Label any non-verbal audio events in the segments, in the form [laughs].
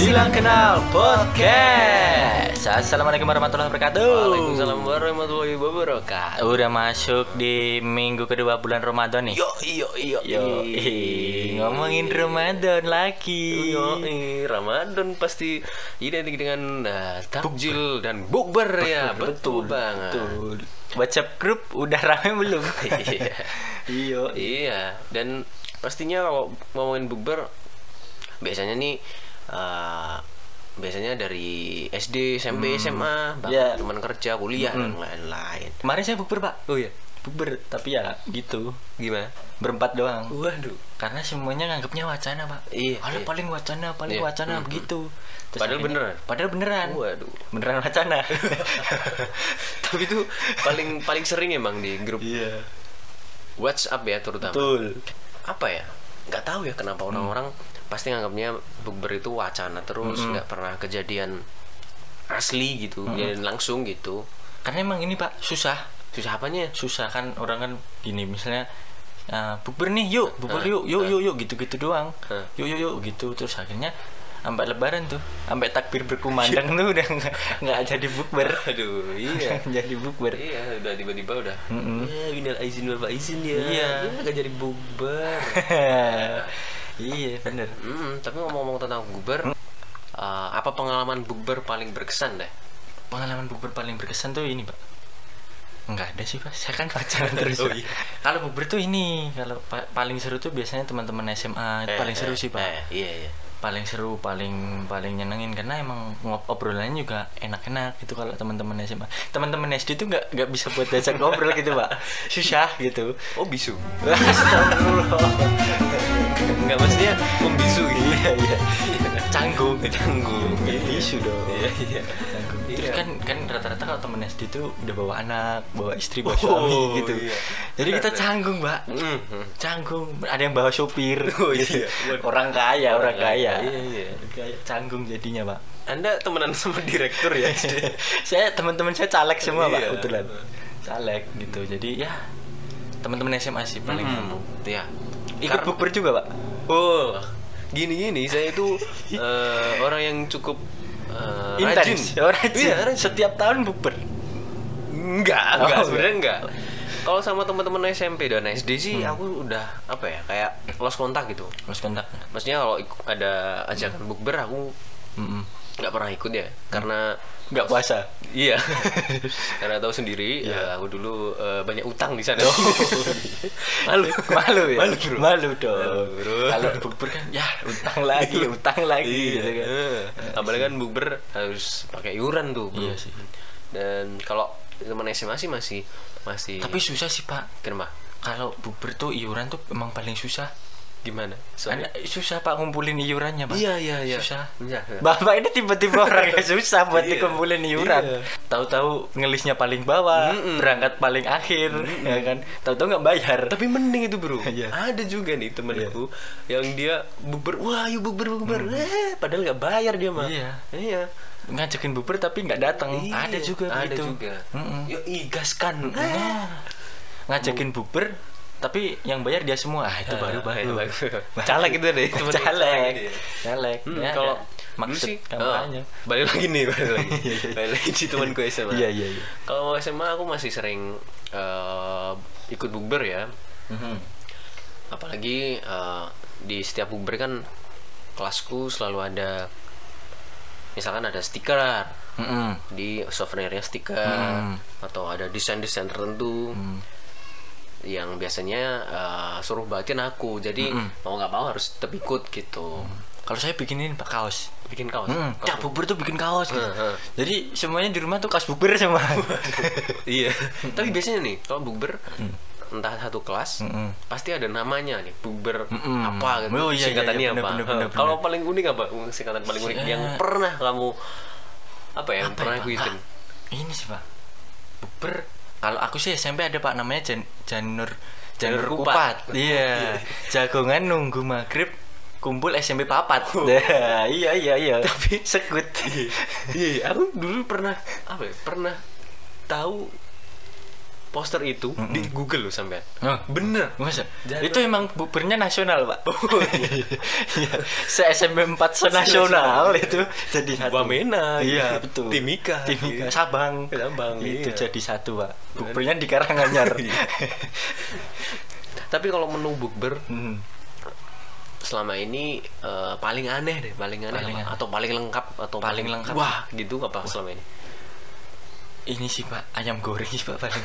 Silang Kenal Podcast Assalamualaikum warahmatullahi wabarakatuh Waalaikumsalam warahmatullahi wabarakatuh. Udah masuk di minggu kedua bulan Ramadan nih Yo yo yo Yo, ngomongin Ramadan lagi Yo, eh, Ramadan pasti identik dengan uh, takjil dan bukber ya, betul, banget. Betul. WhatsApp grup udah rame belum? [laughs] Iya. Iya Iya, dan pastinya kalau ngomongin bukber biasanya nih uh, biasanya dari SD, SMP, SMA, bahkan Ya. teman kerja, kuliah dan lain-lain. Kemarin saya bukber pak Oh iya, Bukber, tapi ya gitu gimana? Berempat doang Waduh. Karena semuanya nganggapnya wacana pak Iya, Alah iya. paling wacana, paling Iya. wacana Mm-mm. begitu Terus Padahal akhirnya- beneran? Padahal beneran Waduh. Beneran wacana [laughs] [laughs] Tapi itu paling paling sering emang di grup Iya WhatsApp ya terutama. Betul Apa ya? Nggak tahu ya kenapa orang-orang pasti nganggapnya bukber itu wacana terus nggak pernah kejadian asli gitu, kejadian langsung gitu. Karena emang ini pak susah. Susah apanya? susah kan orang kan gini misalnya uh, bukber nih yuk bukber Hah, yuk yuk yuk yuk gitu gitu doang yuk yuk yuk gitu. Terus akhirnya sampai lebaran tuh sampai takbir berkumandang tuh udah nggak nggak jadi bukber Aduh, iya. [laughs] jadi bukber iya, udah tiba-tiba udah. Mm-mm. Ya, minal aizin wal faizin ya. Iya. Ya, nggak jadi bukber. [laughs] iya bener Hmm, tapi ngomong-ngomong tentang bukber, uh, apa pengalaman bukber paling berkesan deh? pengalaman bukber paling berkesan tuh ini pak Enggak ada sih pak, saya kan pacaran [laughs] terus Oh, iya. Kalau bukber tuh ini, kalau pa- paling seru tuh biasanya teman-teman SMA itu paling seru sih pak. Eh, iya, iya. Paling seru paling paling nyenengin karena emang obrolannya juga enak-enak gitu kalau teman-teman SMA teman-teman SD tuh nggak nggak bisa buat diajak ngobrol gitu pak. [laughs] Susah gitu. Oh, bisu. [laughs] Enggak maksudnya membisu gitu. iya iya canggung Canggung. isu dong Iya, iya. Canggung. terus Iya. kan kan rata-rata kalau temen SD tuh udah bawa anak bawa istri bawa Oh, suami gitu iya. jadi kita canggung mbak Hmm. canggung ada yang bawa sopir Oh, iya. Orang kaya orang, Orang kaya kaya, iya, iya. Canggung jadinya pak Anda temenan sama direktur ya? [laughs] saya teman-teman saya caleg semua pak Iya. kebetulan caleg gitu jadi ya teman-teman SMA sih paling Hmm, Iya. Ikut bukber juga pak Oh, gini-gini saya itu [laughs] eh, orang yang cukup eh, rajin. oh, rajin. Iya, rajin. setiap tahun bukber Enggak, Oh, enggak, sebenarnya enggak. Kalau sama teman-teman SMP dan SD sih aku udah apa ya, kayak lost kontak gitu. terus kontak Maksudnya kalau ada ajakan bukber aku Mm-mm. nggak pernah ikut ya, karena nggak puasa Iya. [laughs] Karena tahu sendiri, Iya. ya, aku dulu eh, banyak utang di sana. [laughs] malu malu ya Malu, bro. malu dong Malu, kalau bukber kan ya utang lagi utang lagi Iya. gitu kan Eh, Apalagi kan bukber harus pakai iuran tuh, bro. Iya sih. Dan kalau teman SMA sih masih masih tapi susah sih pak kenapa? kalau bukber tuh iuran tuh emang paling susah Gimana? Ada, susah pak ngumpulin iurannya pak Iya, iya, iya. susah Iya. Bapak ini tiba-tiba [laughs] orang yang susah buat Iya. dikumpulin iuran. Iya. Tahu-tahu ngelisnya paling bawah, Mm-mm. berangkat paling akhir, ya kan? Tahu-tahu nggak bayar. Tapi mending itu bro. Iya. Ada juga nih temenku yang dia bukber, wah yuk bukber bukber, eh padahal nggak bayar dia mah. Iya. Iya. ngajakin bubur tapi nggak datang. Iya, Ada juga ada begitu. juga. Mm-mm. Yuk igaskan. Nah, ngajakin bubur tapi yang bayar dia semua. Ah, itu baru baru. baru. [laughs] Caleg itu deh, temen Caleg. Caleg. Hmm, Ya, kalau maksud sih, kampanye. oh, balik lagi nih, balik lagi. [laughs] balik lagi di temanku SMA. Iya, iya, iya. Kalau SMA aku masih sering eh, ikut bukber ya. Mhm. Apalagi eh, di setiap bukber kan kelasku selalu ada misalkan ada stiker Mm-mm. di souvenirnya stiker Hmm. atau ada desain-desain tertentu yang biasanya eh, suruh batin aku jadi mau nggak mau harus tetap ikut gitu Kalau saya bikinin pak kaos. bikin kaos Hmm, Kaos Cak bubur tuh bikin kaos gitu. Heeh. Jadi semuanya di rumah tuh kaos bubur semua. [laughs] iya tapi biasanya nih kalau bukber entah satu kelas Mm-mm. pasti ada namanya nih bukber Mm-mm. apa gitu Oh, iya, iya, singkatannya iya, bener, apa kalau paling unik apa singkatan paling unik yang pernah kamu apa ya yang Apa pernah ya, Ah, Ini sih pak. Bubur. Kalau aku sih SMP ada pak namanya Jan Janur Janur Kupat. Iya. Jagongan nunggu maghrib kumpul SMP papat. Nah, iya iya iya. Tapi sekut. iya aku dulu pernah apa ya pernah tahu poster itu di Google loh sampean. Oh. Bener. Masa? Itu emang bubernya nasional, Pak. [laughs] Iya. Se SMP 4 senasional itu jadi satu. Wamena. Iya, gitu. betul. Timika. Timika Sabang. Sabang, Itu iya. jadi satu, Pak. Bubernya di Karanganyar. Tapi kalau menu bukber Hmm. selama ini eh, paling aneh deh, paling aneh Paling apa? aneh. atau paling lengkap atau Paling lengkap. Wah, gitu apa selama ini? Ini sih Pak, ayam goreng sih Pak paling.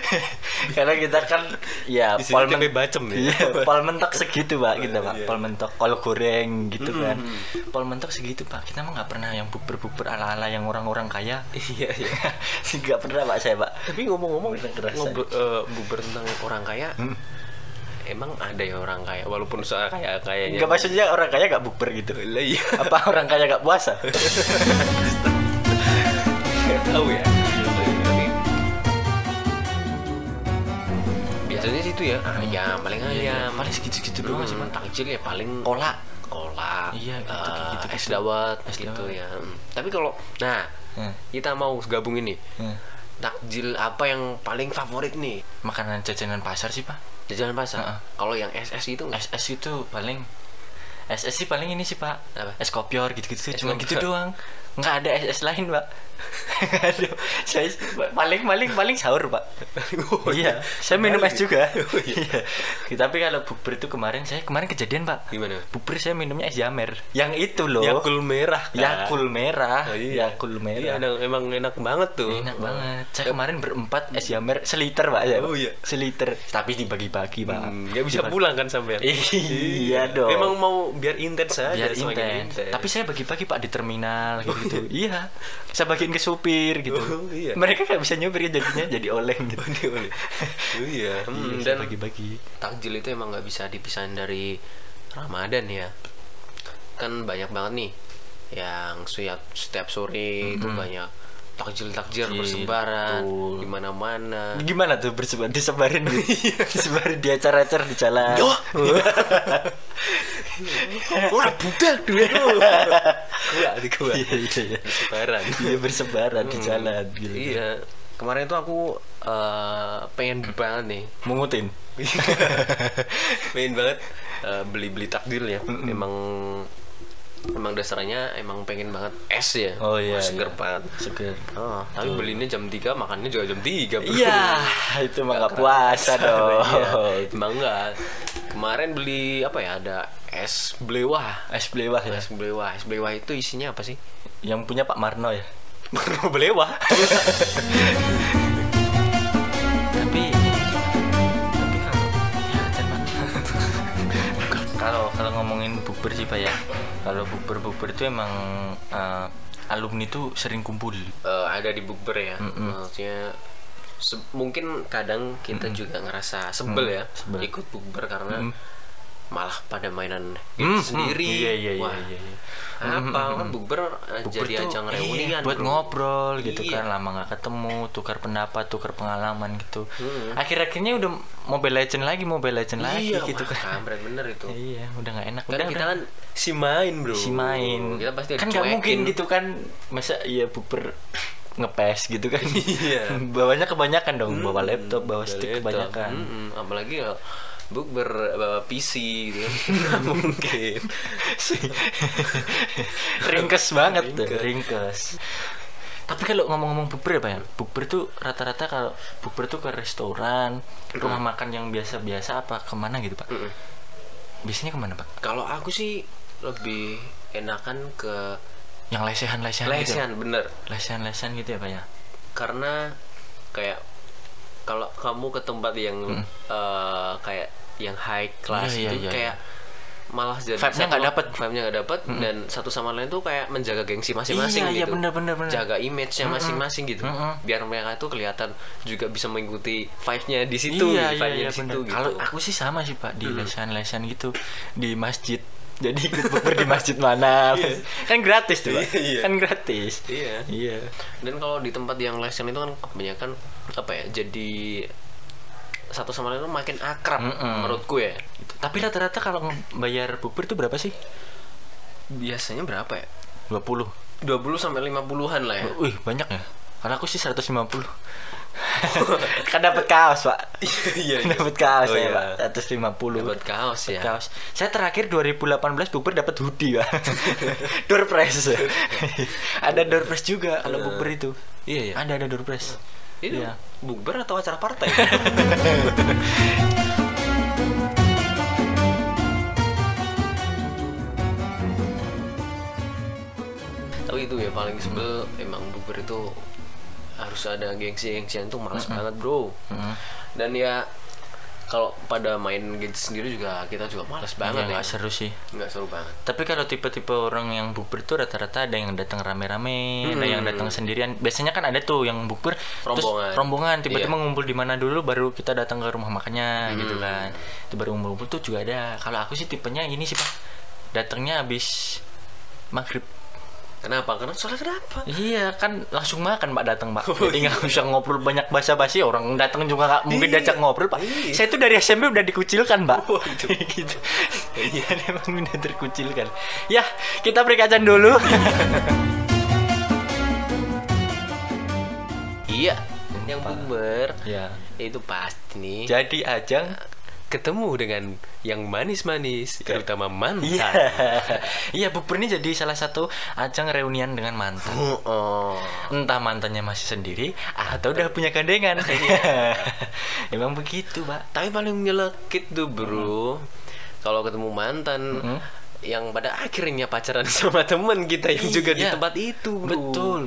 [laughs] Karena kita kan ya pol men- bacem ya. Iya, [laughs] pol mentok segitu Pak kita Pak. Iya. Pol mentok kol goreng gitu kan. Pol mentok segitu Pak. Kita mah nggak pernah yang bubur-bubur ala-ala yang orang-orang kaya. [laughs] Iya, iya. Nggak pernah Pak saya Pak. Tapi ngomong-ngomong Bener kerasa. ngobrol eh, tentang orang kaya, Hmm. emang ada ya orang kaya walaupun soal kaya kayanya. Enggak maksudnya orang kaya nggak bukber gitu. Lah iya. Apa orang kaya nggak puasa? Tahu ya. Itu ya ayam paling Iya, iya. ayam Paling segitu-segitu doang sih Pak. takjil ya paling Kolak. kolak Iya, gitu, eh, kayak gitu, es gitu. dawet Es gitu ya Hmm. tapi kalau nah Hmm. kita mau gabung ini Hmm. takjil apa yang paling favorit nih Makanan jajanan pasar sih Pak. di jalan pasar Heeh. kalau yang SS itu nggak? SS itu paling SS sih paling ini sih pak Apa? es kopior gitu-gitu cuma kopior. gitu doang nggak ada SS lain pak Aduh, saya paling paling paling sahur pak iya saya minum es juga iya tapi kalau bubur itu kemarin saya kemarin kejadian pak gimana bubur saya minumnya es jamer yang itu loh Yakul merah kan? Yakul merah Oh, iya. Yakul Iya, merah enak- emang enak banget tuh Enak banget. Saya kemarin berempat es jamer seliter pak ya. Oh, iya. Seliter. Tapi dibagi-bagi pak. Hmm, nggak bisa Dibagi- pulang kan sampean Iya dong. Emang mau biar intens aja biar intens. Tapi saya bagi-bagi pak di terminal gitu. [laughs] [laughs] iya. Saya bagiin ke supir gitu. Oh, iya. Mereka nggak bisa nyupir jadinya jadi oleng gitu. Boleh. [laughs] Oh, iya. Iya, Hmm, saya dan bagi-bagi. takjil itu emang nggak bisa dipisahin dari Ramadan ya. Kan banyak banget nih yang setiap setiap sore itu banyak takjil-takjil Iya, bersebaran di mana-mana. Gimana tuh bersebar disebarin [laughs] disebarin di acara-acara di jalan. Yo. Ora budak duwe. Gua di gua. Iya iya iya. Sebaran. Iya bersebaran di jalan gitu. Iya. Kemarin tuh aku eh, pengen banget nih Mungutin. [laughs] pengen banget eh, beli-beli takjil ya. Emang emang dasarnya emang pengen banget es ya. Oh iya, Wah, seger iya. banget. Seger. Oh, tapi belinya jam 3, makannya juga jam 3, Bro. Iya, itu mah nggak puasa dong. Iya, emang enggak. Kemarin beli apa ya? Ada es blewah. Es belewah ya. Es blewah. Es blewah itu isinya apa sih? Yang punya Pak Marno ya. [laughs] blewah. Tapi tapi kalau ya [laughs] kalau kalau ngomongin bukber sih Pak ya. Kalau bukber-bukber itu emang eh, alumni tuh sering kumpul. Eh, ada di bukber ya. Maksudnya se- mungkin kadang kita juga ngerasa sebel ya sebel. ikut bukber karena malah pada mainan Hmm, itu sendiri. hmm, iya, iya, iya, Wah, iya, iya. Apa kan bukber jadi ajang iya, reunian buat bro. ngobrol gitu Iya. kan lama nggak ketemu tukar pendapat tukar pengalaman gitu Hmm. akhir-akhirnya udah mobile legend lagi mobile legend lagi Iya, gitu wah, kan kampret bener itu. iya udah nggak enak Kan udah kita udah. kan si main bro. si main Kita pasti kan nggak mungkin gitu kan masa iya bukber ngepes gitu kan Iya. [laughs] bawanya kebanyakan dong bawa Hmm, laptop bawa bawa stick laptop. kebanyakan Mm-mm, apalagi ya bukber bawa PC gitu. Nggak [laughs] mungkin. [laughs] ringkes banget tuh Ringkes. ringkes. Tapi kalau ngomong-ngomong bukber ya pak ya? Bukber tuh rata-rata kalau bukber tuh ke restoran rumah makan yang biasa-biasa apa ke mana gitu pak? Mm-mm. biasanya ke mana pak? Kalau aku sih lebih enakan ke yang lesehan-lesehan gitu? Lesehan bener. Lesehan-lesehan gitu ya pak ya? Karena kayak kalau kamu ke tempat yang eh, kayak yang high class Iya, iya, itu iya, kayak malah jadi Vibe-nya nggak dapet. vibe-nya nggak dapet dan satu sama lain tuh kayak menjaga gengsi masing-masing Iya, iya, gitu. bener, bener, bener. jaga image-nya masing-masing gitu. Mm-mm. biar mereka tuh kelihatan juga bisa mengikuti vibe-nya di situ iya iya vibe-nya iya di situ gitu. Kalau aku sih sama sih pak di lesehan-lesehan gitu di masjid. Jadi ikut bukber di masjid mana? Kan gratis tuh pak. Iya, iya. kan gratis. Iya. Iya. Dan kalau di tempat yang lesen itu kan kebanyakan apa ya jadi satu sama lain tuh makin akrab Mm-mm. menurutku ya. Gitu. tapi rata-rata kalau bayar bukber itu berapa sih? Biasanya berapa ya? 20 20 sampai 50-an lah ya. Wih banyak ya? Kalau aku sih 150 [laughs] kan dapat kaos pak. Iya, iya. dapat kaos Oh, ya iya. pak. 150 Dapat kaos ya. kaos. Saya terakhir 2018 bukber dapat hoodie pak. [laughs] Door press [laughs] ada door press juga kalau bukber itu. Iya, iya. ada ada door press Itu Iya. bukber atau acara partai? [laughs] Tapi itu ya paling sebel emang bukber itu harus ada gengsi-gengsian tuh males banget bro. Mm. Dan ya kalau pada main games sendiri juga kita juga males banget Iya, ya. nggak seru sih Nggak seru banget. Tapi kalau tipe-tipe orang yang bukber tuh rata-rata ada yang datang rame-rame, ada yang datang sendirian. Biasanya kan ada tuh yang bukber terus Rombongan. rombongan tiba-tiba Iya. ngumpul di mana dulu baru kita datang ke rumah makannya gitu kan. Itu baru ngumpul-ngumpul tuh juga ada. Kalau aku sih tipenya ini sih, Pak. Datangnya habis maghrib. Kenapa? Karena soalnya kenapa? Iya kan langsung makan Pak datang Pak. Jadi nggak usah ngobrol banyak basa-basi orang datang juga nggak mungkin Iya. diajak ngobrol Pak. Iya. Saya tuh dari SMP udah dikucilkan Pak. Waduh. [laughs] gitu. Iya memang udah terkucilkan. Ya kita break aja dulu. [laughs] Iya, yang bukber ya. itu pasti nih Jadi ajang ketemu dengan yang manis-manis, terutama mantan. Iya. [laughs] Iya bukber ini jadi salah satu ajang reunian dengan mantan. Oh. Entah mantannya masih sendiri atau udah punya gandengan. [laughs] Emang begitu, Pak. Tapi paling nyelekit tuh bro, kalau ketemu mantan Mm-mm. yang pada akhirnya pacaran [laughs] sama teman kita yang juga di Iya. tempat itu bro. Betul.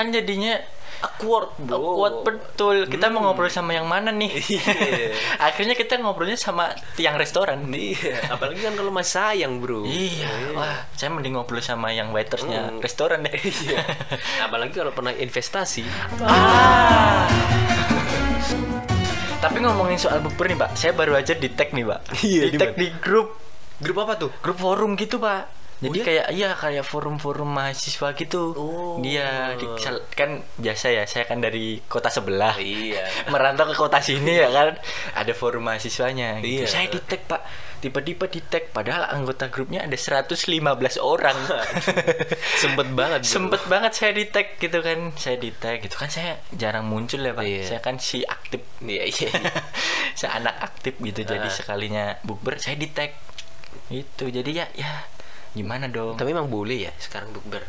Kan jadinya Awkward bro. Awkward betul. Kita mau ngobrol sama yang mana nih? Iya. [laughs] Akhirnya kita ngobrolnya sama tiang restoran. Iya, apalagi kan kalau masih sayang bro. Iya, wah, saya mending ngobrol sama yang waitersnya Hmm. restoran deh. Iya. [laughs] apalagi kalau pernah investasi. ah. Tapi ngomongin soal bukber nih, Pak. Saya baru aja di tag nih, Pak. Iya, di tag di di grup Grup apa tuh? grup forum gitu, Pak. Jadi iya? kayak iya kayak forum-forum mahasiswa gitu. Oh. Dia di, kan biasa ya, saya kan dari kota sebelah. Iya. [laughs] merantau ke kota sini ya kan ada forum mahasiswanya gitu. Iya. saya di tag pak tiba-tiba di tag padahal anggota grupnya ada 115 orang [laughs] Sempet banget. bro. sempet banget saya di tag gitu kan saya di tag gitu kan saya jarang muncul ya pak Iya. saya kan si aktif Iya iya. [laughs] saya anak aktif gitu jadi Ah. sekalinya bukber saya di tag itu jadi ya ya gimana dong Tapi emang boleh ya sekarang bukber.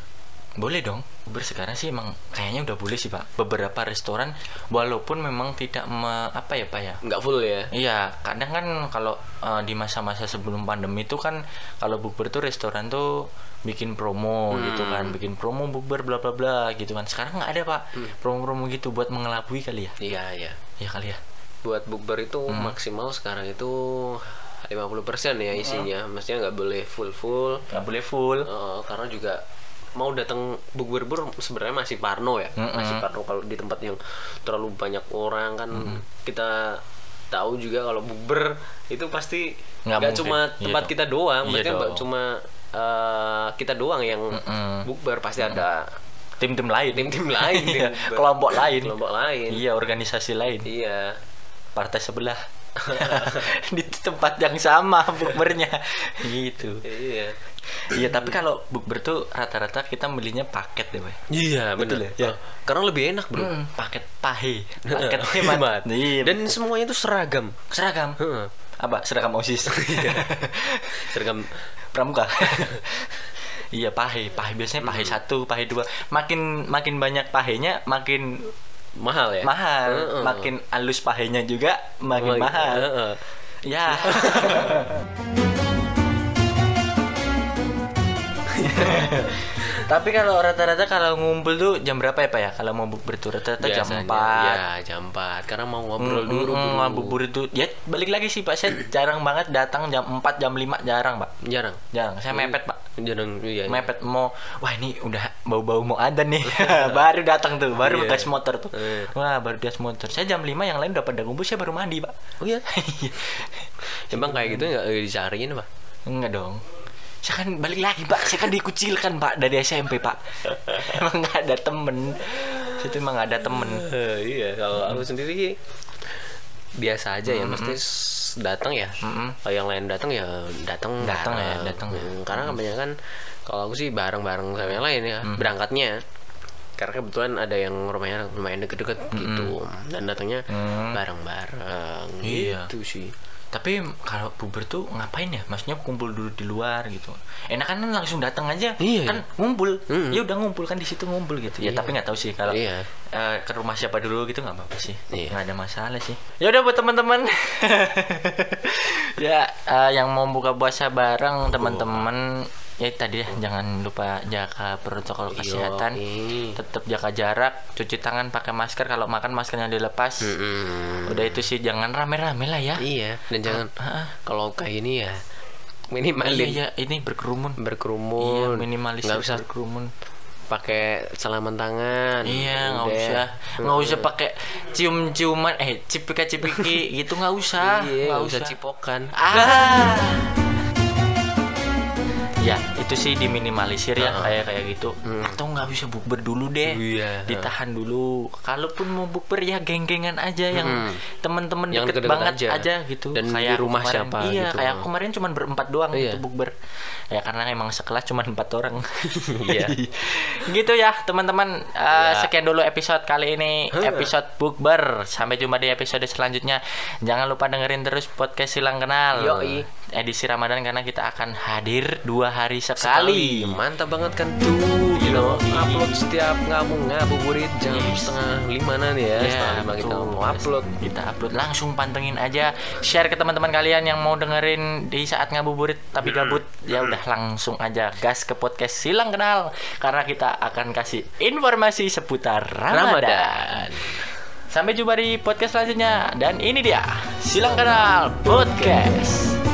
boleh dong bukber sekarang sih emang kayaknya udah boleh sih pak beberapa restoran walaupun memang tidak me, apa ya pak ya Nggak full ya. Iya, kadang kan kalau eh, di masa-masa sebelum pandemi itu kan kalau bukber tuh restoran tuh bikin promo gitu kan, bikin promo bukber bla bla bla gitu kan. Sekarang nggak ada pak promo-promo gitu buat mengelabui kali ya? Iya iya. Ya kali ya. Buat bukber itu maksimal sekarang itu 50% ya isinya. Maksudnya nggak boleh full full. Nggak boleh full. Eh, karena juga mau datang bukber bur sebenarnya masih parno ya Mm-mm. masih parno kalau di tempat yang terlalu banyak orang kan kita tahu juga kalau bukber itu pasti Nggak cuma Iya tempat dong. kita doang Iya maksudnya nggak cuma eh, kita doang yang Mm-mm. bukber pasti ada Tim-tim lain. tim-tim lain [laughs] Iya, kelompok lain. kelompok lain Iya, organisasi lain. iya Partai sebelah. Di tempat yang sama bukbernya. gitu. iya Iya, tapi kalau bukber tuh rata-rata kita belinya paket deh, Pak. iya Betul ya? ya karena lebih enak bro Hmm, paket pahe. Paket hemat. Iya. dan semuanya itu seragam seragam. Heeh. Apa? Seragam OSIS. [laughs] seragam Pramuka. [laughs] iya, pahe. Pahe biasanya pahe satu, pahe dua. Makin makin banyak pahenya, makin mahal ya mahal. Heeh. Makin halus pahenya juga makin Makin- mahal. Heeh. Ya. [laughs] Tapi kalau rata-rata kalau ngumpul tuh jam berapa ya Pak ya? Kalau mau bukber tuh rata-rata jam 4. Ya, jam 4. Karena mau ngobrol dulu, Mm, bro. mm, bubur itu ya balik lagi sih Pak saya jarang banget datang jam 4 jam 5 jarang Pak Jarang. jarang saya mepet Pak Jarang iya. iya. mepet mau wah ini udah bau-bau mau ada nih [laughs] baru datang tuh baru Iya. gas motor tuh Iya. wah baru gas motor saya jam 5 yang lain udah pada ngumpul saya baru mandi Pak Oh iya. [laughs] Emang kayak gitu enggak dicariin, Pak? enggak dong saya kan balik lagi pak saya kan dikucilkan pak dari SMP pak [laughs] emang nggak ada temen itu emang nggak ada temen iya, kalau aku sendiri biasa aja ya, mesti s- datang ya. Mm-mm. Kalau yang lain datang ya datang Datang ya, datang ya. Mm, Karena kebanyakan kalau aku sih bareng-bareng sama yang lain ya, berangkatnya karena kebetulan ada yang rumahnya lumayan deket-deket gitu dan datangnya Hmm. bareng-bareng Iya. gitu sih Tapi kalau bukber tuh ngapain ya? Maksudnya kumpul dulu di luar gitu. Enakan kan langsung datang aja. Iya, kan ngumpul. Mm. Ya udah ngumpul kan di situ ngumpul gitu. Ya Iya. tapi nggak tahu sih kalau Iya. eh, ke rumah siapa dulu gitu nggak apa-apa sih. Iya. Nggak ada masalah sih. Ya udah buat teman-teman. [laughs] ya eh, yang mau buka puasa bareng teman-teman ya tadi ya jangan lupa jaga protokol kesehatan. Tetap jaga jarak cuci tangan pakai masker. Kalau makan maskernya dilepas. Mm-mm. udah itu sih. Jangan rame-rame lah ya. Iya. Dan jangan Ah, ah. kalau kayak ini ya Iya, minimalin. Iya, ini berkerumun. Iya, berkerumun minimalis nggak usah berkerumun. pakai salaman tangan. Iya, nggak usah. Nggak usah pakai cium-ciuman. Eh cipika-cipiki gitu nggak usah. iya Nggak nggak usah. cipokan. Ah. Ya, itu sih diminimalisir ya Heeh. kayak kayak gitu. Atau nggak usah bukber dulu deh. Iya. Ditahan dulu. Kalaupun mau bukber ya geng-gengan aja yang Hmm. teman-teman Yang deket deket-deket banget aja. aja. gitu. Dan kayak di rumah kemarin. siapa Iya, gitu. kayak kemarin cuma berempat doang Iya. gitu bukber. Ya karena emang sekelas cuma empat orang. [laughs] Iya. [laughs] gitu ya teman-teman. Eh, Ya. Sekian dulu episode kali ini. Huh. Episode bukber. Sampai jumpa di episode selanjutnya. Jangan lupa dengerin terus podcast Silang Kenal. Yoi. Edisi Ramadan karena kita akan hadir dua hari sekali. mantap banget kan tuh you know, upload setiap ngamu ngabuburit jam Yes. setengah lima nanti ya, Ya, setengah lima kita mau upload Kita upload langsung pantengin aja. Share ke teman-teman kalian yang mau dengerin di saat ngabuburit tapi gabut. Ya udah langsung aja gas ke podcast Silang Kenal karena kita akan kasih informasi seputar Ramadan. Ramadan. Sampai jumpa di podcast selanjutnya dan ini dia Silang Kenal Podcast.